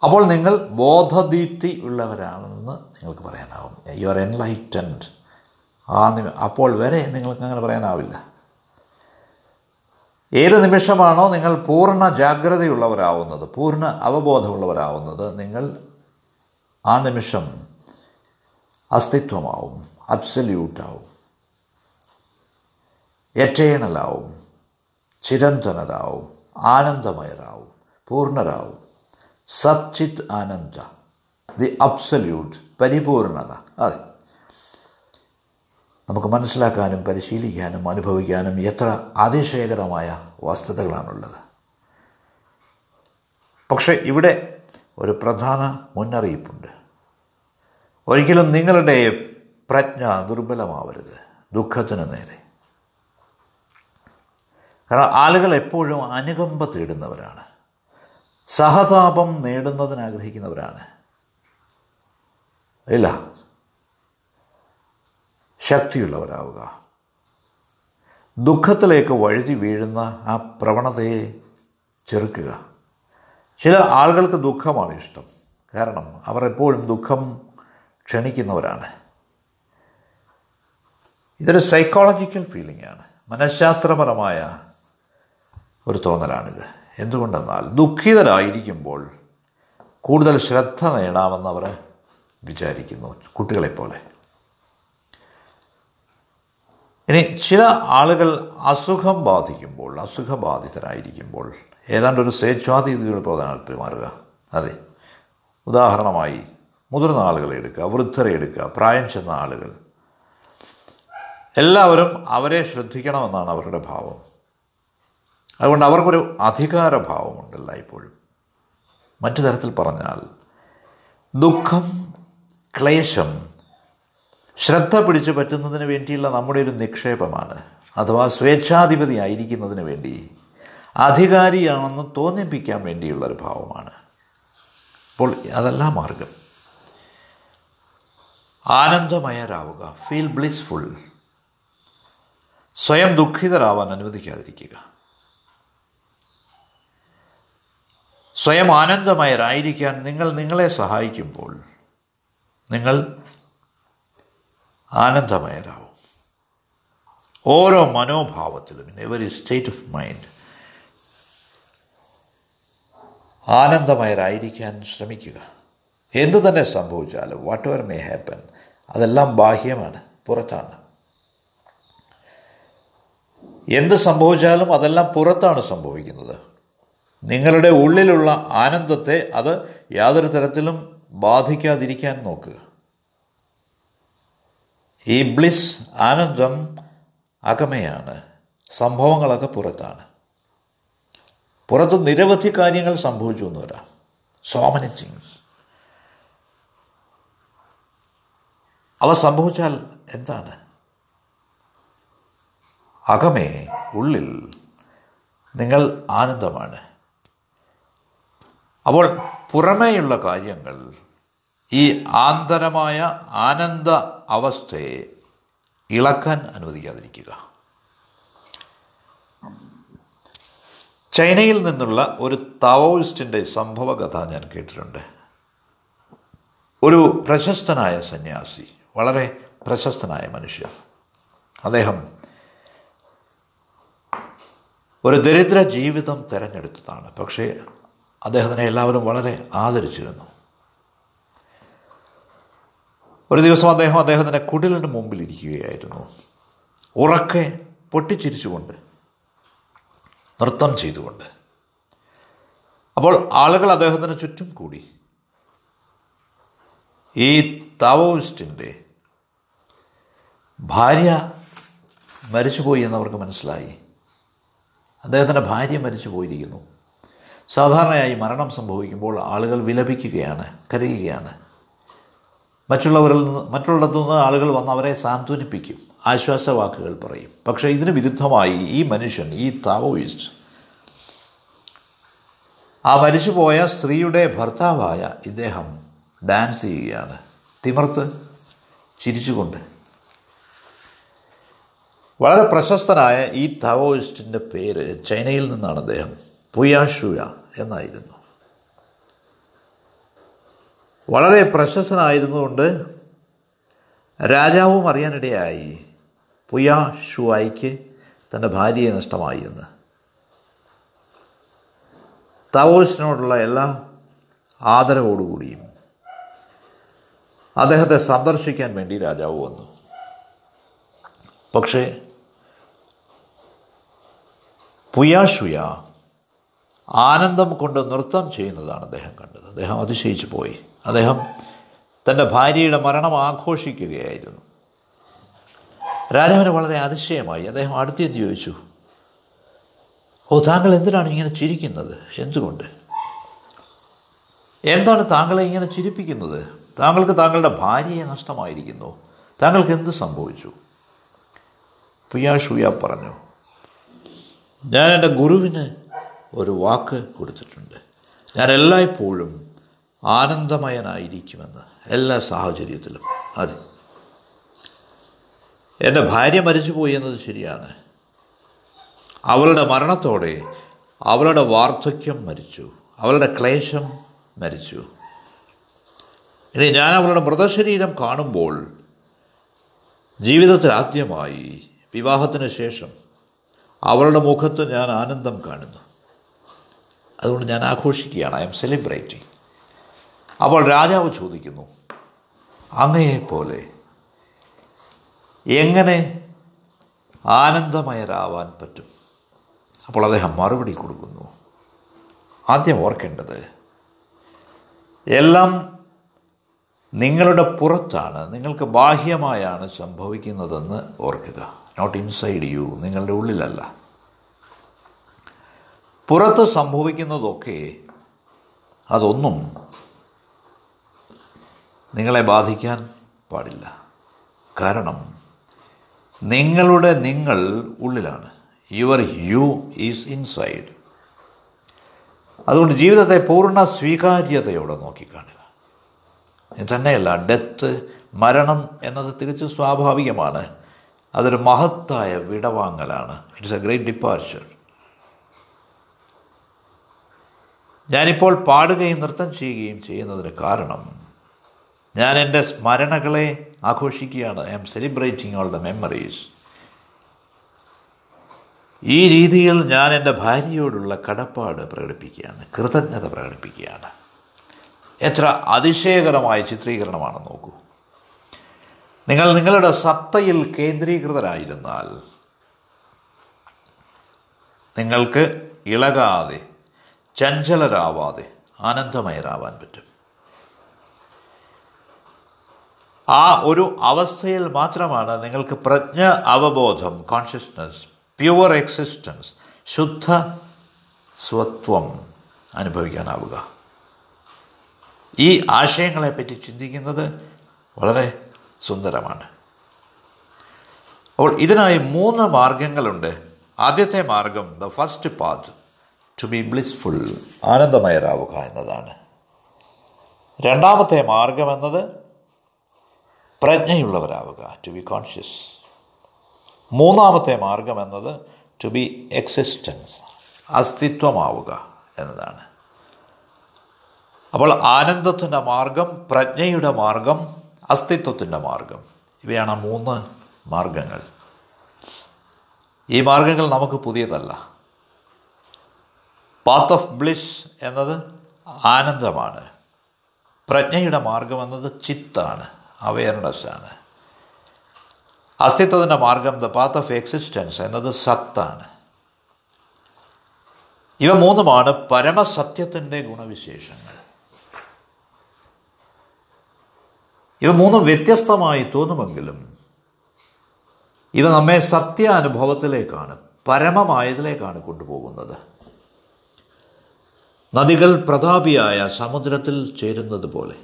Speaker 1: അപ്പോൾ നിങ്ങൾ ബോധദീപ്തി ഉള്ളവരാണെന്ന് നിങ്ങൾക്ക് പറയാനാവും. യു ആർ എൻലൈറ്റൻഡ് ആ നിമി അപ്പോൾ വരെ നിങ്ങൾക്ക് അങ്ങനെ പറയാനാവില്ല. ഏത് നിമിഷമാണോ നിങ്ങൾ പൂർണ ജാഗ്രതയുള്ളവരാവുന്നത് പൂർണ അവബോധമുള്ളവരാവുന്നത് നിങ്ങൾ ആ നിമിഷം അസ്തിത്വമാവും അബ്സല്യൂട്ടാവും എറ്റേണലാവും. ചിരന്തനരാവും ആനന്ദമയരാവും പൂർണരാവും സച്ചിത് ആനന്ദ ദി അബ്സല്യൂട്ട് പരിപൂർണത. അതെ. നമുക്ക് മനസ്സിലാക്കാനും പരിശീലിക്കാനും അനുഭവിക്കാനും എത്ര അതിശയകരമായ വസ്തുതകളാണുള്ളത്. പക്ഷേ ഇവിടെ ഒരു പ്രധാന മുന്നറിയിപ്പുണ്ട്. ഒരിക്കലും നിങ്ങളുടെ പ്രജ്ഞ ദുർബലമാവരുത്. ദുഃഖത്തിന് നേരെ. കാരണം ആളുകൾ എപ്പോഴും അനുകമ്പ തേടുന്നവരാണ്. സഹതാപം നേടുന്നതിന് ആഗ്രഹിക്കുന്നവരാണ്. ഇല്ല. ശക്തിയുള്ളവരാവുക. ദുഃഖത്തിലേക്ക് വഴുതി വീഴുന്ന ആ പ്രവണതയെ ചെറുക്കുക. ചില ആളുകൾക്ക് ദുഃഖമാണ് ഇഷ്ടം. കാരണം അവർ എപ്പോഴും ദുഃഖം ക്ഷണിക്കുന്നവരാണ്. ഇതൊരു സൈക്കോളജിക്കൽ ഫീലിംഗ് ആണ്. മനഃശാസ്ത്രപരമായ ഒരു തോന്നലാണിത്. എന്തുകൊണ്ടെന്നാൽ ദുഃഖിതരായിരിക്കുമ്പോൾ കൂടുതൽ ശ്രദ്ധ നേടാമെന്ന് അവർ വിചാരിക്കുന്നു കുട്ടികളെപ്പോലെ. ഇനി ചില ആളുകൾ അസുഖം ബാധിക്കുമ്പോൾ അസുഖബാധിതരായിരിക്കുമ്പോൾ ഏതാണ്ട് ഒരു സ്വേച്ഛാതീതികൾ പ്രധാന പെരുമാറുക അതെ ഉദാഹരണമായി മുതിർന്ന ആളുകളെ എടുക്കുക വൃദ്ധരെ എടുക്കുക പ്രായം ചെന്ന ആളുകൾ. എല്ലാവരും അവരെ ശ്രദ്ധിക്കണമെന്നാണ് അവരുടെ ഭാവം. അതുകൊണ്ട് അവർക്കൊരു അധികാരഭാവമുണ്ട് എല്ലായ്പ്പോഴും. മറ്റു തരത്തിൽ പറഞ്ഞാൽ ദുഃഖം ക്ലേശം ശ്രദ്ധ പിടിച്ചു പറ്റുന്നതിന് വേണ്ടിയുള്ള നമ്മുടെ ഒരു നിക്ഷേപമാണ്. അഥവാ സ്വേച്ഛാധിപതി ആയിരിക്കുന്നതിന് വേണ്ടി അധികാരിയാണെന്ന് തോന്നിപ്പിക്കാൻ വേണ്ടിയുള്ളൊരു ഭാവമാണ്. അപ്പോൾ അതല്ല മാർഗം. ആനന്ദമയരാവുക ഫീൽ ബ്ലിസ്ഫുൾ സ്വയം ദുഃഖിതരാവാൻ അനുവദിക്കാതിരിക്കുക. സ്വയം ആനന്ദമയരായിരിക്കാൻ നിങ്ങൾ നിങ്ങളെ സഹായിക്കുമ്പോൾ നിങ്ങൾ ആനന്ദമയരാവും. ഓരോ മനോഭാവത്തിലും in every state of mind ആനന്ദമയരായിരിക്കാൻ ശ്രമിക്കുക. എന്തു തന്നെ സംഭവിച്ചാലും വാട്ട് എവർ മേ ഹാപ്പൻ അതെല്ലാം ബാഹ്യമാണ് പുറത്താണ്. എന്ത് സംഭവിച്ചാലും അതെല്ലാം പുറത്താണ് സംഭവിക്കുന്നത്. നിങ്ങളുടെ ഉള്ളിലുള്ള ആനന്ദത്തെ അത് യാതൊരു തരത്തിലും ബാധിക്കാതിരിക്കാൻ നോക്കുക. ഈ ബ്ലിസ് ആനന്ദം അകമയാണ്. സംഭവങ്ങളൊക്കെ പുറത്താണ്. പുറത്ത് നിരവധി കാര്യങ്ങൾ സംഭവിച്ചു എന്ന് വരാം. സോ മെനി തിങ്സ് അവ സംഭവിച്ചാൽ എന്താണ്? അകമേ ഉള്ളിൽ നിങ്ങൾ ആനന്ദമാണ്. അപ്പോൾ പുറമേയുള്ള കാര്യങ്ങൾ ഈ ആന്തരമായ ആനന്ദ അവസ്ഥയെ ഇളക്കാൻ അനുവദിക്കാതിരിക്കുക. ചൈനയിൽ നിന്നുള്ള ഒരു താവോയിസ്റ്റിന്റെ സംഭവകഥ ഞാൻ കേട്ടിട്ടുണ്ട്. ഒരു പ്രശസ്തനായ സന്യാസി വളരെ പ്രശസ്തനായ മനുഷ്യൻ. അദ്ദേഹം ഒരു ദരിദ്ര ജീവിതം തിരഞ്ഞെടുത്തതാണ്. പക്ഷേ അദ്ദേഹത്തിനെ എല്ലാവരും വളരെ ആദരിച്ചിരുന്നു. ഒരു ദിവസം അദ്ദേഹം അദ്ദേഹത്തിന്റെ കുടിലിന് മുമ്പിൽ ഇരിക്കുകയായിരുന്നു. ഉറക്കെ പൊട്ടിച്ചിരിച്ചുകൊണ്ട് നൃത്തം ചെയ്തുകൊണ്ട്. അപ്പോൾ ആളുകൾ അദ്ദേഹത്തിന് ചുറ്റും കൂടി. ഈ താവോയിസ്റ്റിന്റെ ഭാര്യ മരിച്ചുപോയി എന്നവർക്ക് മനസ്സിലായി. അദ്ദേഹത്തിന്റെ ഭാര്യ മരിച്ചു പോയിരിക്കുന്നു സാധാരണയായി മരണം സംഭവിക്കുമ്പോൾ ആളുകൾ വിലപിക്കുകയാണ് കരയുകയാണ്. മറ്റുള്ളവരിൽ നിന്ന് മറ്റുള്ളിടത്തു നിന്ന് ആളുകൾ വന്ന് അവരെ സാന്ത്വനിപ്പിക്കും ആശ്വാസവാക്കുകൾ പറയും. പക്ഷേ ഇതിന് വിരുദ്ധമായി ഈ മനുഷ്യൻ ഈ താവോയിസ്റ്റ് ആ മരിച്ചുപോയ സ്ത്രീയുടെ ഭർത്താവായ ഇദ്ദേഹം ഡാൻസ് ചെയ്യുകയാണ്. തിമർത്ത് ചിരിച്ചുകൊണ്ട്. വളരെ പ്രശസ്തനായ ഈ താവോയിസ്റ്റിന്റെ പേര് ചൈനയിൽ നിന്നാണ് അദ്ദേഹം പുയാഷുയ എന്നായിരുന്നു. വളരെ പ്രശസ്തനായിരുന്നുകൊണ്ട് രാജാവും അറിയാനിടയായി പുയാ ഷുവായിക്ക് തന്റെ ഭാര്യയെ നഷ്ടമായി എന്ന്. താവോസിനോടുള്ള എല്ലാ ആദരവോടുകൂടിയും അദ്ദേഹത്തെ സന്ദർശിക്കാൻ വേണ്ടി രാജാവ് വന്നു. പക്ഷേ പുയാഷുയ ആനന്ദം കൊണ്ട് നൃത്തം ചെയ്യുന്നതാണ് അദ്ദേഹം കണ്ടത്. അദ്ദേഹം അതിശയിച്ചു പോയി. അദ്ദേഹം തന്റെ ഭാര്യയുടെ മരണം ആഘോഷിക്കുകയായിരുന്നു. രാജാവിന് വളരെ അതിശയമായി. അദ്ദേഹം അടുത്തെന്ന് ചോദിച്ചു? ഓ താങ്കൾ എന്തിനാണ് ഇങ്ങനെ ചിരിക്കുന്നത്? എന്തുകൊണ്ട്? എന്താണ് താങ്കളെ ഇങ്ങനെ ചിരിപ്പിക്കുന്നത്? താങ്കൾക്ക് താങ്കളുടെ ഭാര്യയെ നഷ്ടമായിരിക്കുന്നു. താങ്കൾക്ക് എന്ത് സംഭവിച്ചു? പുയാഷുയ പറഞ്ഞു ഞാൻ എന്റെ ഗുരുവിന് ഒരു വാക്ക് കൊടുത്തിട്ടുണ്ട്. ഞാൻ എല്ലായ്പ്പോഴും ആനന്ദമയനായിരിക്കുമെന്ന് എല്ലാ സാഹചര്യത്തിലും. അതെ. എന്റെ ഭാര്യ മരിച്ചുപോയി എന്നത് ശരിയാണ്. അവളുടെ മരണത്തോടെ അവളുടെ വാർദ്ധക്യം മരിച്ചു. അവളുടെ ക്ലേശം മരിച്ചു. ഇനി ഞാൻ അവളുടെ മൃതശരീരം കാണുമ്പോൾ ജീവിതത്തിൽ ആദ്യമായി വിവാഹത്തിന് ശേഷം അവളുടെ മുഖത്ത് ഞാൻ ആനന്ദം കാണുന്നു. അതുകൊണ്ട് ഞാൻ ആഘോഷിക്കുകയാണ്. ഐ എം സെലിബ്രേറ്റിംഗ് അപ്പോൾ രാജാവ് ചോദിക്കുന്നു അങ്ങയെപ്പോലെ എങ്ങനെ ആനന്ദമയരാവാൻ പറ്റും? അപ്പോൾ അദ്ദേഹം മറുപടി കൊടുക്കുന്നു ആദ്യം ഓർക്കേണ്ടത് എല്ലാം നിങ്ങളുടെ പുറത്താണ്. നിങ്ങൾക്ക് ബാഹ്യമായാണ് സംഭവിക്കുന്നതെന്ന് ഓർക്കുക. നോട്ട് ഇൻസൈഡ് യു നിങ്ങളുടെ ഉള്ളിലല്ല. പുറത്ത് സംഭവിക്കുന്നതൊക്കെ അതൊന്നും നിങ്ങളെ ബാധിക്കാൻ പാടില്ല. കാരണം നിങ്ങളുടെ നിങ്ങൾ ഉള്ളിലാണ്. യുവർ യു ഈസ് ഇൻസൈഡ് അതുകൊണ്ട് ജീവിതത്തെ പൂർണ സ്വീകാര്യതയോടെ നോക്കിക്കാണുക. തന്നെയല്ല ഡെത്ത് മരണം എന്നത് തികച്ചും സ്വാഭാവികമാണ്. അതൊരു മഹത്തായ വിടവാങ്ങലാണ്. ഇറ്റ്സ് എ ഗ്രേറ്റ് ഡിപ്പാർച്ചർ ഞാനിപ്പോൾ പാടുകയും നൃത്തം ചെയ്യുകയും ചെയ്യുന്നതിന് കാരണം ഞാൻ എന്റെ സ്മരണകളെ ആഘോഷിക്കുകയാണ്. I am celebrating all the memories ഈ രീതിയിൽ ഞാൻ എന്റെ ഭാര്യയോടുള്ള കടപ്പാട് പ്രകടിപ്പിക്കുകയാണ്. കൃതജ്ഞത പ്രകടിപ്പിക്കുകയാണ്. എത്ര അതിശയകരമായ ചിത്രീകരണമാണ് നോക്കൂ. നിങ്ങൾ നിങ്ങളുടെ സത്തയിൽ കേന്ദ്രീകൃതരായിരുന്നാൽ നിങ്ങൾക്ക് ഇളകാതെ ചഞ്ചലരാവാതെ ആനന്ദമയരാവാൻ പറ്റും. ആ ഒരു അവസ്ഥയിൽ മാത്രമാണ് നിങ്ങൾക്ക് പ്രജ്ഞ അവബോധം കോൺഷ്യസ്നസ് പ്യുവർ എക്സിസ്റ്റൻസ് ശുദ്ധ സ്വത്വം അനുഭവിക്കാനാവുക. ഈ ആശയങ്ങളെപ്പറ്റി ചിന്തിക്കുന്നത് വളരെ സുന്ദരമാണ്. അപ്പോൾ ഇതിനായി മൂന്ന് മാർഗങ്ങളുണ്ട്. ആദ്യത്തെ മാർഗം the first path to be blissful ആനന്ദമയരാവുക എന്നതാണ്. രണ്ടാമത്തെ മാർഗം എന്നത് പ്രജ്ഞയുള്ളവരാവുക ടു ബി കോൺഷ്യസ് മൂന്നാമത്തെ മാർഗം എന്നത് ടു ബി എക്സിസ്റ്റൻസ് അസ്തിത്വമാവുക എന്നതാണ്. അപ്പോൾ ആനന്ദത്തിന്റെ മാർഗം പ്രജ്ഞയുടെ മാർഗം അസ്തിത്വത്തിന്റെ മാർഗം ഇവയാണ് മൂന്ന് മാർഗങ്ങൾ. ഈ മാർഗങ്ങൾ നമുക്ക് പുതിയതല്ല. പാത്ത് ഓഫ് ബ്ലിസ് എന്നത് ആനന്ദമാണ്. പ്രജ്ഞയുടെ മാർഗം എന്നത് ചിത്താണ് അവയർനെസ്സാണ് അസ്തിത്വത്തിന്റെ മാർഗം ദ പാത്ത് ഓഫ് എക്സിസ്റ്റൻസ് എന്നത് സത്താണ്. ഇവ മൂന്നുമാണ് പരമസത്യത്തിന്റെ ഗുണവിശേഷങ്ങൾ. ഇവ മൂന്നും വ്യത്യസ്തമായി തോന്നുമെങ്കിലും ഇവ നമ്മെ സത്യാനുഭവത്തിലേക്കാണ് പരമമായതിലേക്കാണ് കൊണ്ടുപോകുന്നത്. നദികൾ പ്രതാപിയായ സമുദ്രത്തിൽ ചേരുന്നത് പോലെ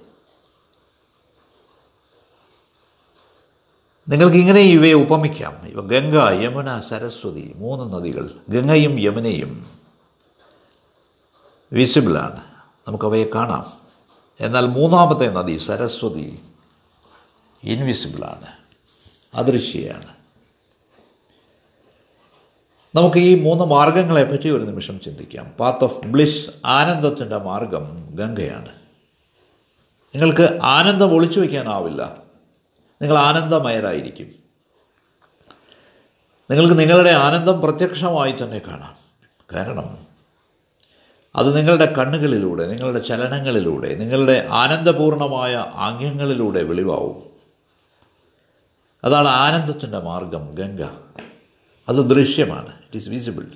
Speaker 1: നിങ്ങൾക്ക് ഇങ്ങനെ ഇവയെ ഉപമിക്കാം. ഇവ ഗംഗ യമുന സരസ്വതി മൂന്ന് നദികൾ. ഗംഗയും യമുനയും വിസിബിളാണ് നമുക്കവയെ കാണാം. എന്നാൽ മൂന്നാമത്തെ നദി സരസ്വതി ഇൻവിസിബിളാണ് അദൃശ്യയാണ്. നമുക്ക് ഈ മൂന്ന് മാർഗങ്ങളെ പറ്റി ഒരു നിമിഷം ചിന്തിക്കാം. പാത്ത് ഓഫ് ബ്ലിസ് ആനന്ദത്തിന്റെ മാർഗം ഗംഗയാണ്. നിങ്ങൾക്ക് ആനന്ദം ഒളിച്ചു വയ്ക്കാനാവില്ല. നിങ്ങൾ ആനന്ദമയരായിരിക്കും. നിങ്ങൾക്ക് നിങ്ങളുടെ ആനന്ദം പ്രത്യക്ഷമായി തന്നെ കാണാം. കാരണം അത് നിങ്ങളുടെ കണ്ണുകളിലൂടെ നിങ്ങളുടെ ചലനങ്ങളിലൂടെ നിങ്ങളുടെ ആനന്ദപൂർണമായ ആംഗ്യങ്ങളിലൂടെ വെളിവാവും. അതാണ് ആനന്ദത്തിന്റെ മാർഗം ഗംഗ. അത് ദൃശ്യമാണ്. ഇറ്റ് ഈസ് വിസിബിൾ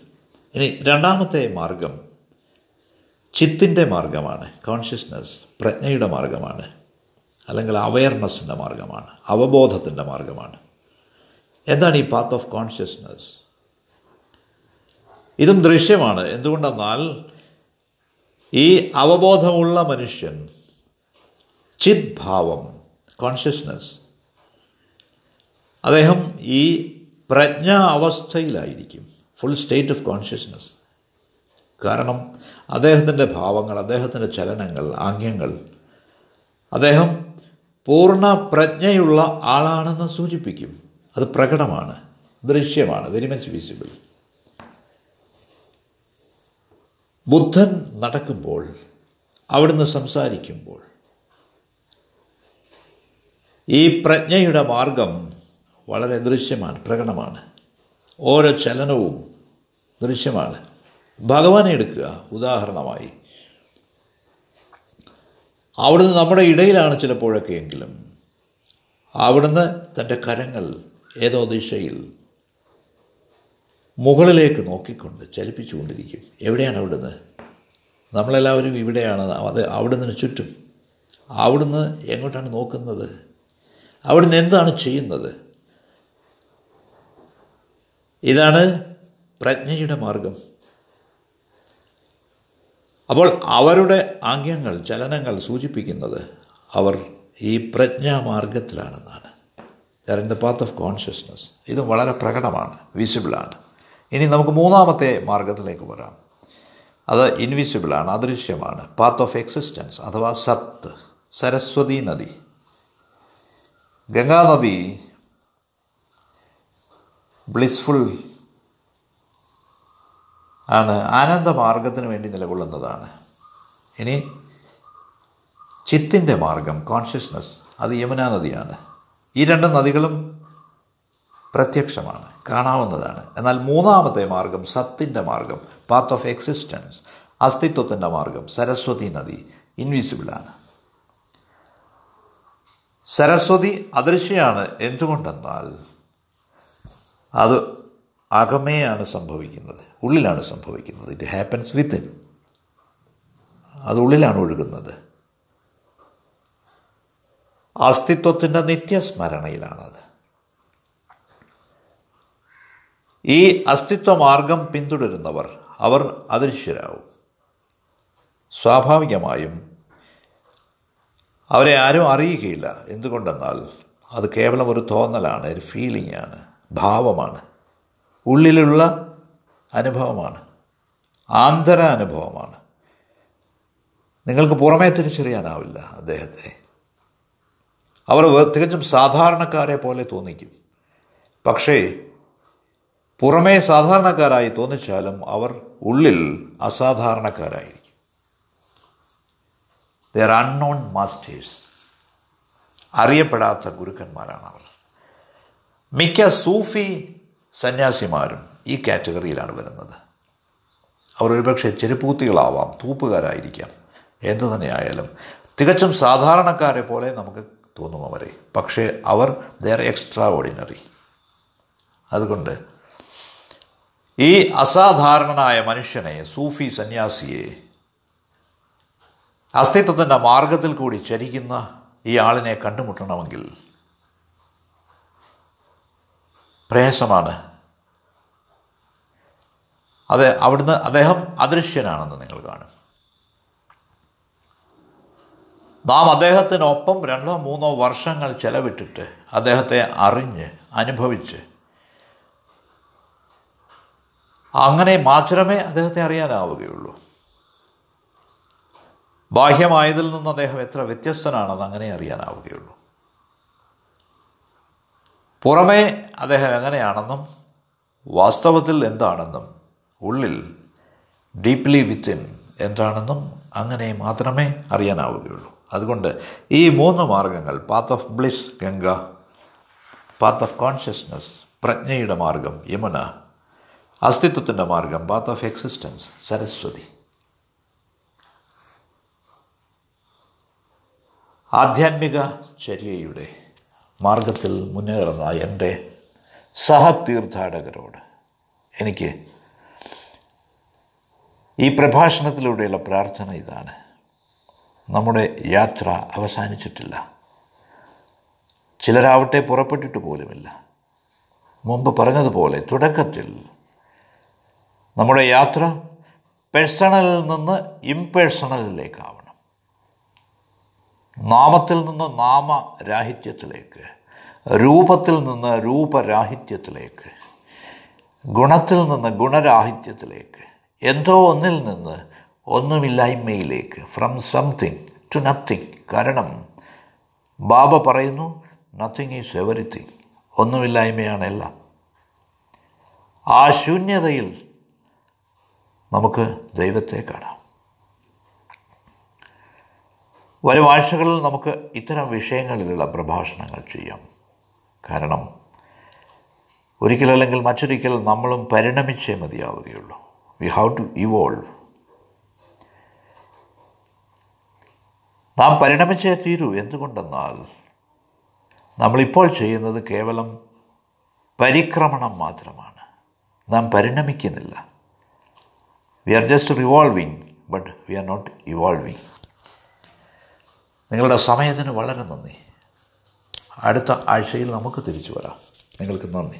Speaker 1: ഇനി രണ്ടാമത്തെ മാർഗം ചിത്തിന്റെ മാർഗമാണ്. കോൺഷ്യസ്നസ് പ്രജ്ഞയുടെ മാർഗമാണ്. അല്ലെങ്കിൽ അവയർനെസ്സിന്റെ മാർഗമാണ്. അവബോധത്തിന്റെ മാർഗമാണ്. എന്താണ് ഈ പാത്ത് ഓഫ് കോൺഷ്യസ്നസ് ഇതും ദൃശ്യമാണ്. എന്തുകൊണ്ടെന്നാൽ ഈ അവബോധമുള്ള മനുഷ്യൻ ചിത് ഭാവം കോൺഷ്യസ്നസ് അദ്ദേഹം ഈ പ്രജ്ഞാ അവസ്ഥയിലായിരിക്കും ഫുൾ സ്റ്റേറ്റ് ഓഫ് കോൺഷ്യസ്നസ് കാരണം അദ്ദേഹത്തിന്റെ ഭാവങ്ങൾ അദ്ദേഹത്തിന്റെ ചലനങ്ങൾ ആംഗ്യങ്ങൾ അദ്ദേഹം പൂർണ പ്രജ്ഞയുള്ള ആളാണെന്ന് സൂചിപ്പിക്കും. അത് പ്രകടമാണ് ദൃശ്യമാണ് വെരി മച്ച് വിസിബിൾ ബുദ്ധൻ നടക്കുമ്പോൾ അവിടുന്ന് സംസാരിക്കുമ്പോൾ ഈ പ്രജ്ഞയുടെ മാർഗം വളരെ ദൃശ്യമാണ് പ്രകടമാണ്. ഓരോ ചലനവും ദൃശ്യമാണ്. ഭഗവാനെ എടുക്കുക ഉദാഹരണമായി. അവിടുന്ന് നമ്മുടെ ഇടയിലാണ് ചിലപ്പോഴൊക്കെ എങ്കിലും അവിടുന്ന് തന്റെ കരങ്ങൾ ഏതോ ദിശയിൽ മുകളിലേക്ക് നോക്കിക്കൊണ്ട് ചലിപ്പിച്ചുകൊണ്ടിരിക്കും. എവിടെയാണ് അവിടുന്ന്? നമ്മളെല്ലാവരും ഇവിടെയാണ് അത് അവിടുന്ന് ചുറ്റും. അവിടുന്ന് എങ്ങോട്ടാണ് നോക്കുന്നത്? അവിടുന്ന് എന്താണ് ചെയ്യുന്നത്? ഇതാണ് പ്രജ്ഞയുടെ മാർഗം. അപ്പോൾ അവരുടെ ആംഗ്യങ്ങൾ ചലനങ്ങൾ സൂചിപ്പിക്കുന്നത് അവർ ഈ പ്രജ്ഞാമാർഗത്തിലാണെന്നാണ് they're in the path of consciousness ഇത് വളരെ പ്രകടമാണ് വിസിബിളാണ് ഇനി നമുക്ക് മൂന്നാമത്തെ മാർഗത്തിലേക്ക് വരാം. അത് ഇൻവിസിബിളാണ് അദൃശ്യമാണ്. പാത്ത് ഓഫ് എക്സിസ്റ്റൻസ് അഥവാ സത്ത് സരസ്വതി നദി. ഗംഗാനദി ബ്ലിസ്ഫുൾ ആണ് ആനന്ദമാർഗത്തിന് വേണ്ടി നിലകൊള്ളുന്നതാണ്. ഇനി ചിത്തിന്റെ മാർഗം കോൺഷ്യസ്നസ് അത് യമുനാ നദിയാണ്. ഈ രണ്ട് നദികളും പ്രത്യക്ഷമാണ് കാണാവുന്നതാണ്. എന്നാൽ മൂന്നാമത്തെ മാർഗം സത്തിന്റെ മാർഗം പാത്ത് ഓഫ് എക്സിസ്റ്റൻസ് അസ്തിത്വത്തിന്റെ മാർഗം സരസ്വതി നദി ഇൻവിസിബിളാണ് സരസ്വതി അദൃശ്യമാണ് എന്തുകൊണ്ടെന്നാൽ അത് അകമേയാണ് സംഭവിക്കുന്നത്. ഉള്ളിലാണ് സംഭവിക്കുന്നത്. ഇറ്റ് ഹാപ്പൻസ് വിത്ത് ഇൻ അത് ഉള്ളിലാണ് ഒഴുകുന്നത്. അസ്തിത്വത്തിന്റെ നിത്യസ്മരണയിലാണത്. ഈ അസ്തിത്വ മാർഗം പിന്തുടരുന്നവർ അവർ അദൃശ്യരാകും സ്വാഭാവികമായും അവരെ ആരും അറിയുകയില്ല. എന്തുകൊണ്ടെന്നാൽ അത് കേവലം ഒരു തോന്നലാണ് ഒരു ഫീലിംഗ് ആണ്. ഭാവമാണ്. ഉള്ളിലുള്ള അനുഭവമാണ്. ആന്തര അനുഭവമാണ്. നിങ്ങൾക്ക് പുറമേ തിരിച്ചറിയാനാവില്ല അദ്ദേഹത്തെ. അവർ തികച്ചും സാധാരണക്കാരെ പോലെ തോന്നിക്കും. പക്ഷേ പുറമേ സാധാരണക്കാരായി തോന്നിച്ചാലും അവർ ഉള്ളിൽ അസാധാരണക്കാരായിരിക്കും. ദർ അൺനോൺ മാസ്റ്റേഴ്സ് അറിയപ്പെടാത്ത ഗുരുക്കന്മാരാണ് അവർ മിക്ക സൂഫി സന്യാസിമാരും ഈ കാറ്റഗറിയിലാണ് വരുന്നത്. അവർ ഒരുപക്ഷെ ചെരുപ്പൂത്തികളാവാം തൂപ്പുകാരായിരിക്കാം. എന്തു തന്നെയായാലും തികച്ചും സാധാരണക്കാരെ പോലെ നമുക്ക് തോന്നും അവരെ. പക്ഷേ അവർ ദർ എക്സ്ട്രാ ഓർഡിനറി അതുകൊണ്ട് ഈ അസാധാരണനായ മനുഷ്യനെ സൂഫി സന്യാസിയെ അസ്തിത്വത്തിന്റെ മാർഗത്തിൽ കൂടി ചരിക്കുന്ന ഈ ആളിനെ കണ്ടുമുട്ടണമെങ്കിൽ പ്രയാസമാണ് അത് അവിടുന്ന് അദ്ദേഹം അദൃശ്യനാണെന്ന് നിങ്ങൾ കാണും. നാം അദ്ദേഹത്തിനൊപ്പം രണ്ടോ മൂന്നോ വർഷങ്ങൾ ചെലവിട്ടിട്ട് അദ്ദേഹത്തെ അറിഞ്ഞ് അനുഭവിച്ച്. അങ്ങനെ മാത്രമേ അദ്ദേഹത്തെ അറിയാനാവുകയുള്ളൂ. ബാഹ്യമായതിൽ നിന്ന് അദ്ദേഹം എത്ര വ്യത്യസ്തനാണെന്ന് അങ്ങനെ അറിയാനാവുകയുള്ളൂ. പുറമേ അദ്ദേഹം എങ്ങനെയാണെന്നും വാസ്തവത്തിൽ എന്താണെന്നും ഉള്ളിൽ ഡീപ്ലി വിത്തിൻ എന്താണെന്നും അങ്ങനെ മാത്രമേ അറിയാനാവുകയുള്ളൂ. അതുകൊണ്ട് ഈ മൂന്ന് മാർഗങ്ങൾ path of bliss Ganga path of consciousness പ്രജ്ഞയുടെ മാർഗം യമുന അസ്തിത്വത്തിന്റെ മാർഗം പാത്ത് ഓഫ് എക്സിസ്റ്റൻസ് സരസ്വതി. ആധ്യാത്മിക ചര്യയുടെ മാർഗത്തിൽ മുന്നേറുന്ന എന്റെ സഹതീർത്ഥാടകരോട് എനിക്ക് ഈ പ്രഭാഷണത്തിലൂടെയുള്ള പ്രാർത്ഥന ഇതാണ്. നമ്മുടെ യാത്ര അവസാനിച്ചിട്ടില്ല. ചിലരാവട്ടെ പുറപ്പെട്ടിട്ട് പോലുമില്ല. മുമ്പ് പറഞ്ഞതുപോലെ തുടക്കത്തിൽ നമ്മുടെ യാത്ര പേഴ്സണലിൽ നിന്ന് ഇംപേഴ്സണലിലേക്കാവണം നാമത്തിൽ നിന്ന് നാമരാഹിത്യത്തിലേക്ക് രൂപത്തിൽ നിന്ന് രൂപരാഹിത്യത്തിലേക്ക് ഗുണത്തിൽ നിന്ന് ഗുണരാഹിത്യത്തിലേക്ക് എന്തോ ഒന്നിൽ നിന്ന് ഒന്നുമില്ലായ്മയിലേക്ക് ഫ്രം സംതിങ് ടു നത്തിങ് കാരണം ബാബ പറയുന്നു നത്തിങ് ഈസ് എവറിത്തിങ് ഒന്നുമില്ലായ്മയാണ് എല്ലാം. ആ ശൂന്യതയിൽ നമുക്ക് ദൈവത്തെ കാണാം. വരും ആഴ്ചകളിൽ നമുക്ക് ഇത്തരം വിഷയങ്ങളിലുള്ള പ്രഭാഷണങ്ങൾ ചെയ്യാം. കാരണം ഒരിക്കലല്ലെങ്കിൽ മറ്റൊരിക്കൽ നമ്മളും പരിണമിച്ചേ മതിയാവുകയുള്ളൂ. വി ഹാവ് ടു ഇവോൾവ് നാം പരിണമിച്ചേ തീരൂ. എന്തുകൊണ്ടെന്നാൽ നമ്മളിപ്പോൾ ചെയ്യുന്നത് കേവലം പരിക്രമണം മാത്രമാണ്. നാം പരിണമിക്കുന്നില്ല. We are just revolving but we are not evolving നിങ്ങളുടെ സമയത്തിന് വളരെ നന്ദി. അടുത്ത ആഴ്ചയിൽ നമുക്ക് തിരിച്ചു വരാം. നിങ്ങൾക്ക് നന്ദി.